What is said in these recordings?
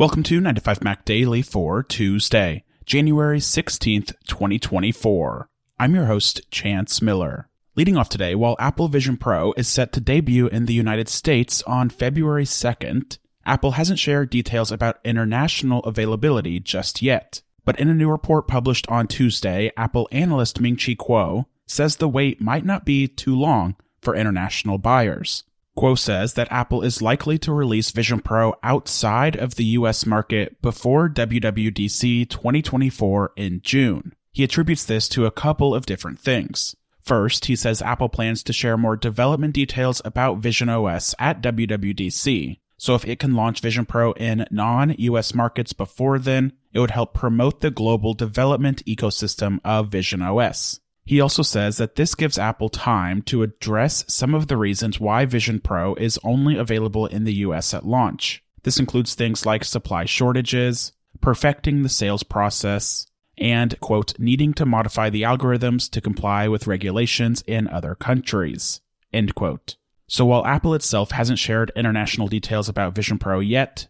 Welcome to 9to5Mac Daily for Tuesday, January 16th, 2024. I'm your host, Chance Miller. Leading off today, while Apple Vision Pro is set to debut in the United States on February 2nd, Apple hasn't shared details about international availability just yet. But in a new report published on Tuesday, Apple analyst Ming Chi Kuo says the wait might not be too long for international buyers. Kuo says that Apple is likely to release Vision Pro outside of the US market before WWDC 2024 in June. He attributes this to a couple of different things. First, he says Apple plans to share more development details about Vision OS at WWDC. So if it can launch Vision Pro in non-US markets before then, it would help promote the global development ecosystem of Vision OS. He also says that this gives Apple time to address some of the reasons why Vision Pro is only available in the US at launch. This includes things like supply shortages, perfecting the sales process, and, quote, needing to modify the algorithms to comply with regulations in other countries, end quote. So while Apple itself hasn't shared international details about Vision Pro yet,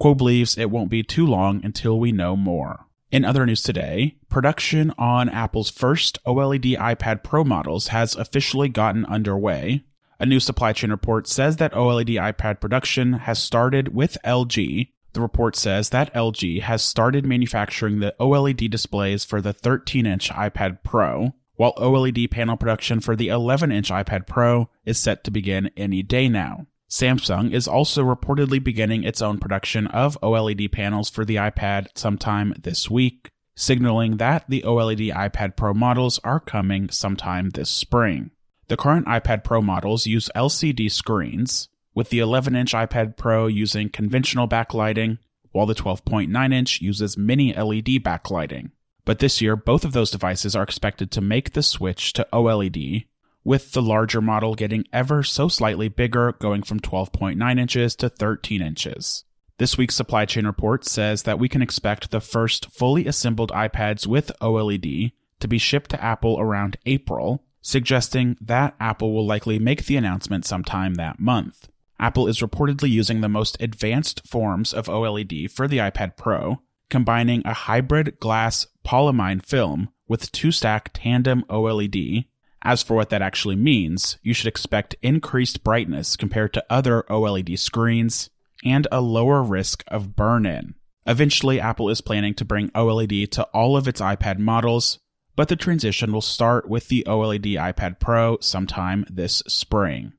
Kuo believes it won't be too long until we know more. In other news today, production on Apple's first OLED iPad Pro models has officially gotten underway. A new supply chain report says that OLED iPad production has started with LG, the report says that LG has started manufacturing the OLED displays for the 13 inch iPad Pro, while OLED panel production for the 11 inch iPad Pro is set to begin any day now. Samsung is also reportedly beginning its own production of OLED panels for the iPad sometime this week, signaling that the OLED iPad Pro models are coming sometime this spring. The current iPad Pro models use LCD screens, with the 11 inch iPad Pro using conventional backlighting, while the 12.9 inch uses mini LED backlighting. But this year, both of those devices are expected to make the switch to OLED, with the larger model getting ever so slightly bigger, going from 12.9 inches to 13 inches. This week's supply chain report says that we can expect the first fully assembled iPads with OLED to be shipped to Apple around April, suggesting that Apple will likely make the announcement sometime that month. Apple is reportedly using the most advanced forms of OLED for the iPad Pro, combining a hybrid glass polyimide film with two stack tandem OLED. As for what that actually means, you should expect increased brightness compared to other OLED screens and a lower risk of burn in. Eventually, Apple is planning to bring OLED to all of its iPad models, but the transition will start with the OLED iPad Pro sometime this spring.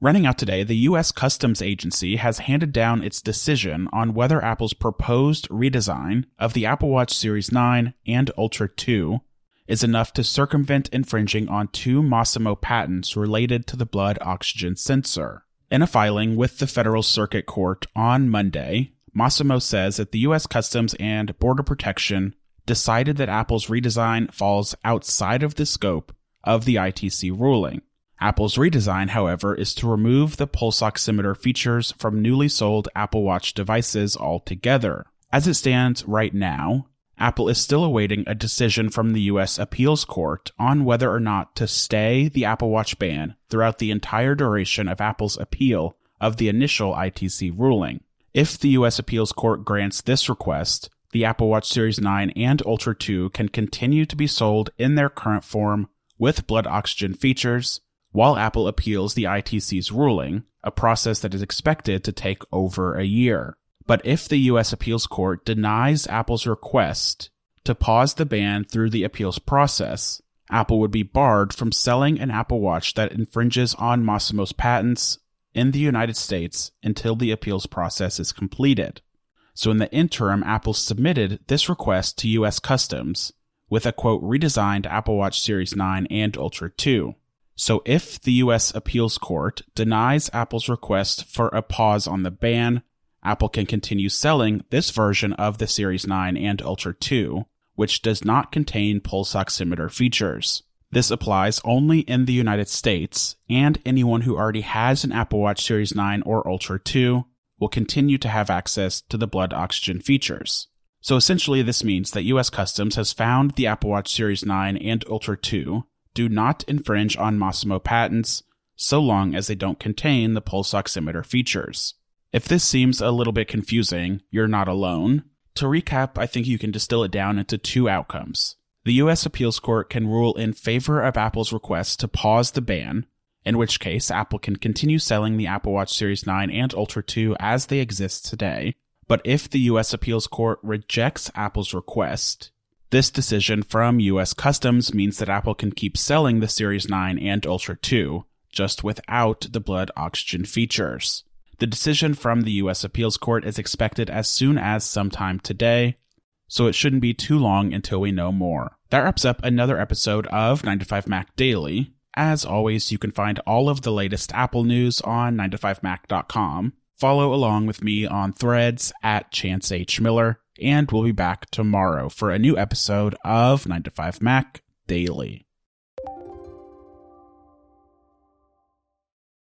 Running out today, the U.S. Customs Agency has handed down its decision on whether Apple's proposed redesign of the Apple Watch Series 9 and Ultra 2 is enough to circumvent infringing on two Masimo patents related to the blood oxygen sensor. In a filing with the Federal Circuit Court on Monday, Masimo says that the U.S. Customs and Border Protection decided that Apple's redesign falls outside of the scope of the ITC ruling. Apple's redesign, however, is to remove the pulse oximeter features from newly sold Apple Watch devices altogether. As it stands right now, Apple is still awaiting a decision from the US Appeals Court on whether or not to stay the Apple Watch ban throughout the entire duration of Apple's appeal of the initial ITC ruling. If the US Appeals Court grants this request, the Apple Watch Series 9 and Ultra 2 can continue to be sold in their current form with blood oxygen features while Apple appeals the ITC's ruling, a process that is expected to take over a year. But if the U.S. Appeals Court denies Apple's request to pause the ban through the appeals process, Apple would be barred from selling an Apple Watch that infringes on Masimo's patents in the United States until the appeals process is completed. So in the interim, Apple submitted this request to US Customs with a quote redesigned Apple Watch Series 9 and Ultra 2. So if the US Appeals Court denies Apple's request for a pause on the ban, Apple can continue selling this version of the Series 9 and Ultra 2, which does not contain pulse oximeter features. This applies only in the United States, and anyone who already has an Apple Watch Series 9 or Ultra 2 will continue to have access to the blood oxygen features. So essentially, this means that US Customs has found the Apple Watch Series 9 and Ultra 2 do not infringe on Masimo patents so long as they don't contain the pulse oximeter features. If this seems a little bit confusing, you're not alone. To recap, I think you can distill it down into two outcomes. The US Appeals Court can rule in favor of Apple's request to pause the ban, in which case Apple can continue selling the Apple Watch Series 9 and Ultra 2 as they exist today. But if the US Appeals Court rejects Apple's request, this decision from US Customs means that Apple can keep selling the Series 9 and Ultra 2, just without the blood oxygen features. The decision from the US Appeals Court is expected as soon as sometime today, so it shouldn't be too long until we know more. That wraps up another episode of 9 to 5 Mac Daily. As always, you can find all of the latest Apple news on 9to5mac.com. Follow along with me on threads at Chance H. Miller, and we'll be back tomorrow for a new episode of 9 to 5 Mac Daily.